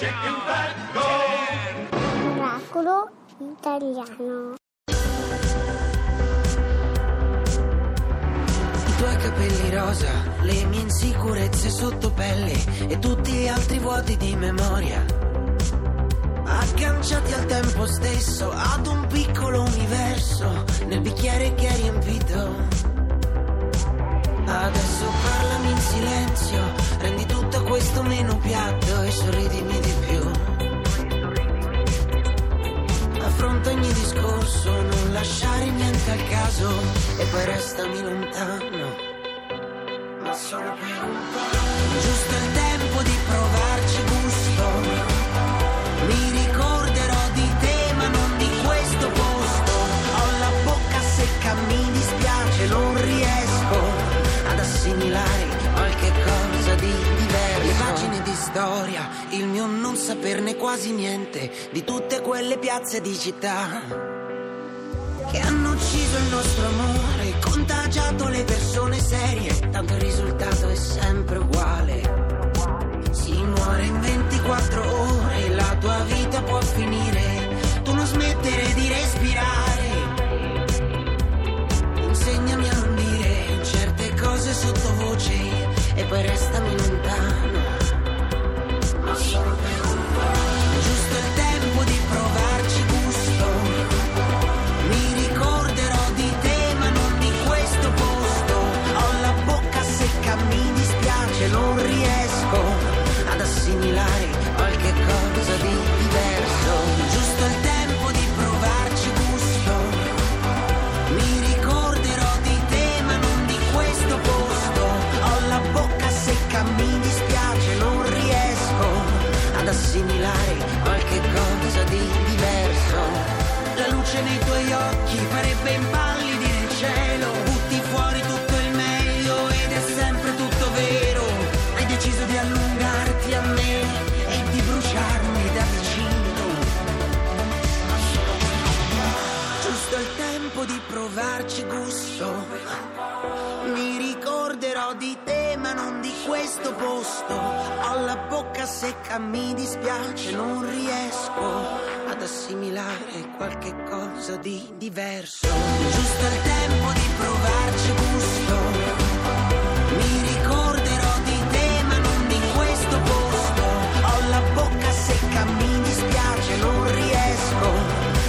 chicken fat, go! Oracolo italiano. I tuoi capelli rosa, le mie insicurezze sotto pelle e tutti gli altri vuoti di memoria. Agganciati al tempo stesso, ad un piccolo universo, nel bicchiere che caso e poi restami lontano. Ma solo per un po'. Giusto il tempo di provarci gusto. Mi ricorderò di te, ma non di questo posto. Ho la bocca secca, mi dispiace, non riesco ad assimilare qualche cosa di diverso. Le pagine di storia, il mio non saperne quasi niente di tutte quelle piazze di città che hanno ucciso il nostro amore, contagiato le persone serie, tanto il risultato è sempre uguale. Si muore in 24 ore, la tua vita può finire, tu non smettere di respirare. Insegnami a non dire certe cose sottovoce e poi restami secca, mi dispiace, non riesco ad assimilare qualche cosa di diverso. Giusto il tempo di provarci gusto. Mi ricorderò di te, ma non di questo posto. Ho la bocca secca, mi dispiace, non riesco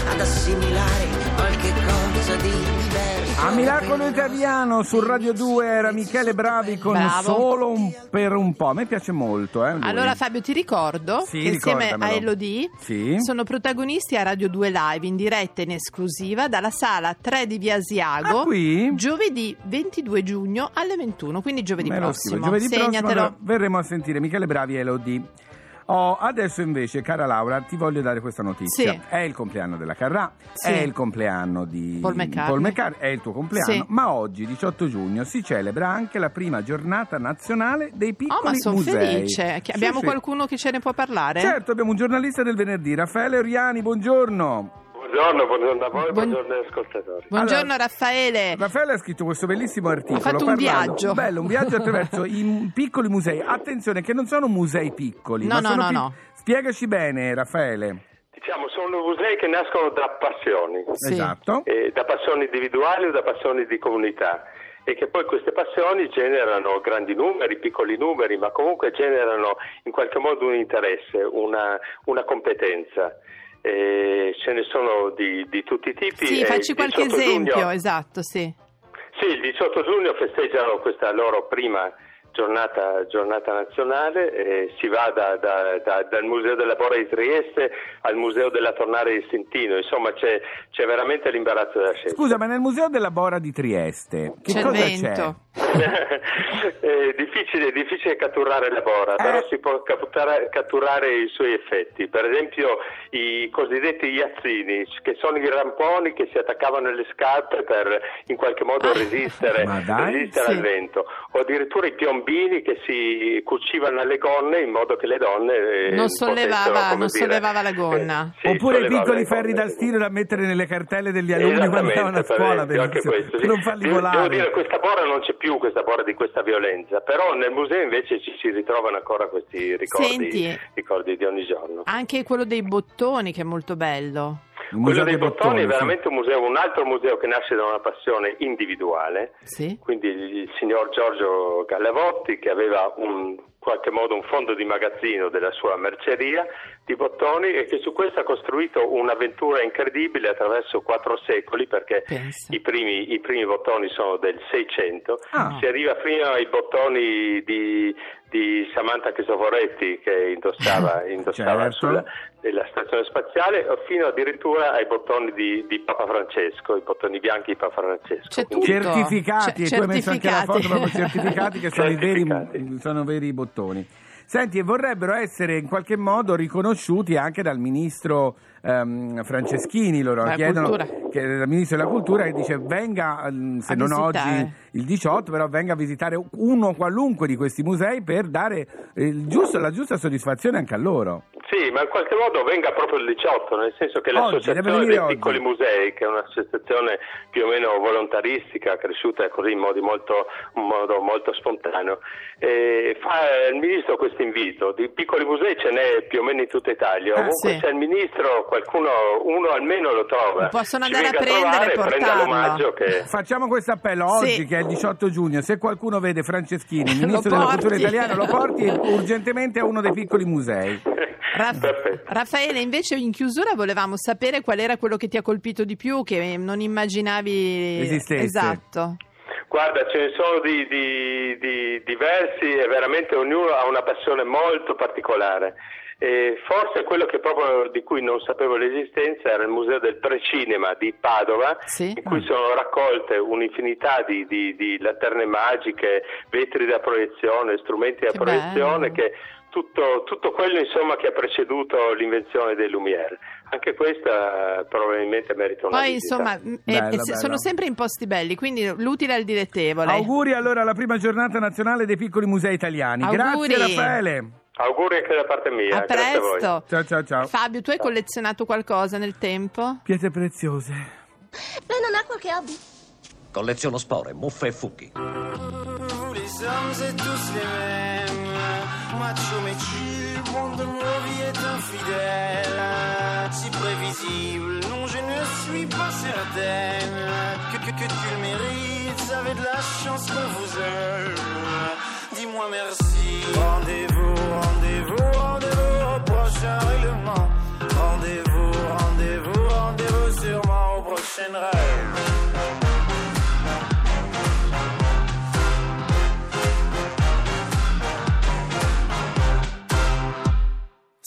ad assimilare qualche cosa di diverso. A Miracolo Italiano su Radio 2 era Michele Bravi con Bravo. Solo un- per un po'. A me piace molto. Eh, lui. Allora Fabio ti ricordo Sì, che insieme a ricordamelo. Elodie Sì. sono protagonisti a Radio 2 Live in diretta in esclusiva dalla sala 3 di Via Asiago Ah, qui? giovedì 22 giugno alle 21, quindi giovedì Me lo prossimo. Giovedì prossimo Segnatelo. allora, verremo a sentire Michele Bravi e Elodie. Oh, adesso invece, cara Laura, ti voglio dare questa notizia. Sì. È il compleanno della Carrà, Sì. è il compleanno di Paul McCartney. McCartney, è il tuo compleanno, Sì. ma oggi, 18 giugno, si celebra anche la prima giornata nazionale dei piccoli Oh, ma sono musei. felice. Che abbiamo qualcuno che ce ne può parlare? Certo, abbiamo un giornalista del venerdì, Raffaele Oriani, buongiorno. Buongiorno, buongiorno a voi, Buon- buongiorno agli ascoltatori. Buongiorno Allora- Raffaele. Raffaele ha scritto questo bellissimo articolo. Ha fatto un parlando- viaggio. Bello, un viaggio attraverso i m- piccoli musei. Attenzione, che non sono musei piccoli. No, ma no, sono no, pi- no. Spiegaci bene, Raffaele. Diciamo, sono musei che nascono da passioni, Sì. Esatto. eh, da passioni individuali o da passioni di comunità e che poi queste passioni generano grandi numeri, piccoli numeri, ma comunque generano in qualche modo un interesse, una, una competenza. Eh, ce ne sono di, di tutti i tipi. Sì, facci qualche 18 esempio, giugno- esatto, sì. Sì, il 18 giugno festeggiano questa loro prima giornata, giornata nazionale, eh, si va da- da- da- dal Museo della Bora di Trieste al Museo della Tornare di Sentino, insomma c'è, c'è veramente l'imbarazzo della scelta. Scusa, ma nel museo della Bora di Trieste, che C'è il cosa vento. È difficile, difficile catturare la Bora, Eh. però si può catturare, catturare i suoi effetti. Per esempio i cosiddetti iazzini, che sono i ramponi che si attaccavano alle scarpe per in qualche modo resistere, Ma dai, resistere sì. al vento, o addirittura i piombini che si cucivano alle gonne in modo che le donne eh, Non sollevava- non dire, sollevava la gonna. eh, sì, Oppure i piccoli ferri da stiro da mettere nelle cartelle degli alunni quando andavano a per scuola, bellissimo, questo, per sì. non farli volare. Devo dire, questa bora non c'è più questa paura di questa violenza, però nel museo invece ci si ritrovano ancora questi ricordi, Senti. ricordi di ogni giorno. Anche quello dei bottoni che è molto bello. Il Quello Museo dei bottoni è sì. veramente un museo, un altro museo che nasce da una passione individuale, Sì. quindi il signor Giorgio Gallavotti che aveva un, in qualche modo un fondo di magazzino della sua merceria di bottoni e che su questo ha costruito un'avventura incredibile attraverso quattro secoli perché i primi, i primi bottoni sono del 600, Ah. si arriva fino ai bottoni di, di Samantha Cristoforetti che indossava, indossava Certo. sulla, della stazione spaziale fino addirittura ai bottoni di, di Papa Francesco, i bottoni bianchi di Papa Francesco. C'è Quindi- tutto. certificati, Ce- e tu hai messo anche la foto certificati. proprio certificati che sono i veri, Certificati. sono veri bottoni. Senti, e vorrebbero essere in qualche modo riconosciuti anche dal ministro ehm, Franceschini, loro La chiedono, cultura. che il ministro della cultura che dice venga, ehm, se A non visitare. oggi il 18, però venga a visitare uno qualunque di questi musei per dare eh, giusto- la giusta soddisfazione anche a loro. Sì, ma in qualche modo venga proprio il 18, nel senso che l'associazione dei oggi. piccoli musei, che è un'associazione più o meno volontaristica, cresciuta così in modi molto, un modo molto spontaneo, eh, fa il ministro questo invito. Di piccoli musei ce n'è più o meno in tutta Italia. Ah, Ovunque sì. c'è il ministro, qualcuno, uno almeno lo trova. Lo possono andare a prendere e trovare, prenda portarlo. l'omaggio che... Facciamo questo appello Sì. oggi, che è il 18 giugno. Se qualcuno vede Franceschini, ministro della cultura italiana, lo porti urgentemente a uno dei piccoli musei. Raff- Perfetto. Raffaele, invece in chiusura volevamo sapere qual era quello che ti ha colpito di più, che non immaginavi Esistesse. Esatto. Guarda, ce ne sono di, di- di diversi e veramente ognuno ha una passione molto particolare. E forse quello che proprio di cui non sapevo l'esistenza era il Museo del Precinema di Padova, Sì. in cui sono raccolte un'infinità di, di- di lanterne magiche, vetri da proiezione, strumenti da Che proiezione, bello. che tutto, tutto quello insomma che ha preceduto l'invenzione dei Lumière. Anche questa eh, probabilmente merita una Poi visita. insomma m- e- Bello, e se- bello. sono sempre in posti belli, quindi l'utile al dilettevole. Auguri allora alla prima giornata nazionale dei piccoli musei italiani. Auguri. Grazie Raffaele. Auguri anche da parte mia. A grazie a voi. presto. Ciao ciao ciao. Fabio, tu hai collezionato qualcosa nel tempo? Pietre preziose. Lei non ha qualche hobby? Colleziono spore, muffe e fuchi. Vous les hommes êtes tous les mêmes. Macho mais chill, monde de nos vies est infidèle. Si prévisible, non, je ne suis pas certaine que, que, que tu le mérites. Avez de la chance qu'on vous aime. Dis-moi merci. Rendez-vous, rendez-vous, rendez-vous au prochain règlement. Rendez-vous, rendez-vous, rendez-vous sûrement au prochain rêve.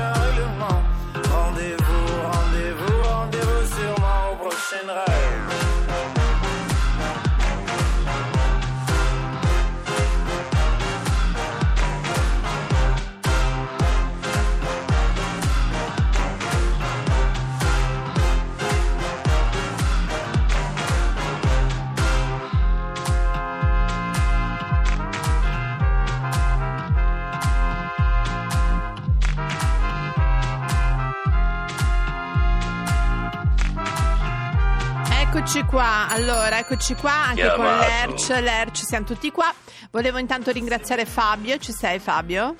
règlement. Rendez-vous, rendez-vous, rendez-vous sûrement au prochain rêve. Eccoci qua, allora eccoci qua anche con Chiamato. l'Erc, l'Erc, siamo tutti qua. Volevo intanto ringraziare Fabio, ci sei Fabio?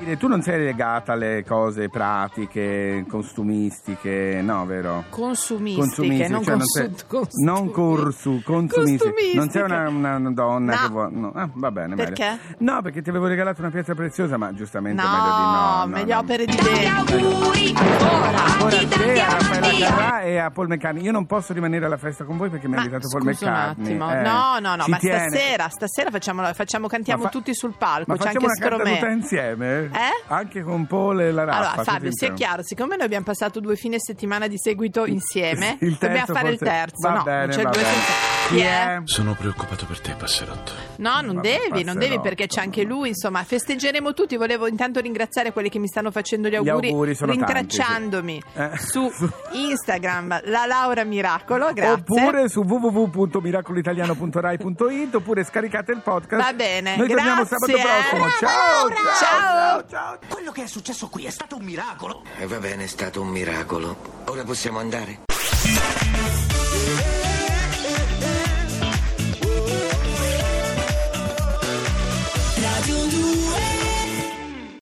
Tu non sei legata alle cose pratiche, costumistiche, no, vero? Consumistiche, non cioè consu- sei- costumi. non corsu, consumistiche. Non sei una, una donna No. che vuole. No. Ah, va bene, meglio. Perché? No, perché ti avevo regalato una pietra preziosa, ma giustamente No, meglio di no. no, meglio no. opere di Tanti auguri ancora. Ora Tanti, te, a Raffaella. Carrà e a Paul McCartney. Io non posso rimanere alla festa con voi perché mi ha Ma invitato Paul McCartney. attimo, Eh, no, no, no, ma tiene. stasera, stasera facciamo, facciamo cantiamo Ma fa- tutti sul palco, Ma c'è facciamo anche una carta Scromè. tuta insieme? Eh? Anche con Paul e la Raffa. Allora, Fabio, sia chiaro, siccome noi abbiamo passato due fine settimana di seguito insieme, Il terzo dobbiamo fare il forse- terzo. Va no, bene, non c'è il due senza- Chi è? Sono preoccupato per te, passerotto. No, non Vabbè, devi, non passerò. devi perché c'è anche lui, insomma, festeggeremo tutti. Volevo intanto ringraziare quelli che mi stanno facendo gli Gli auguri, auguri sono tanti, rintracciandomi sì. Eh. su Instagram, la Laura Miracolo, grazie. Oppure su www.miracolitaliano.rai.it oppure scaricate il podcast. Va bene, Noi torniamo grazie, sabato eh. prossimo. Ciao, ciao, Ciao. ciao, ciao. Quello che è successo qui è stato un miracolo. E va bene, è stato un miracolo. Ora possiamo andare?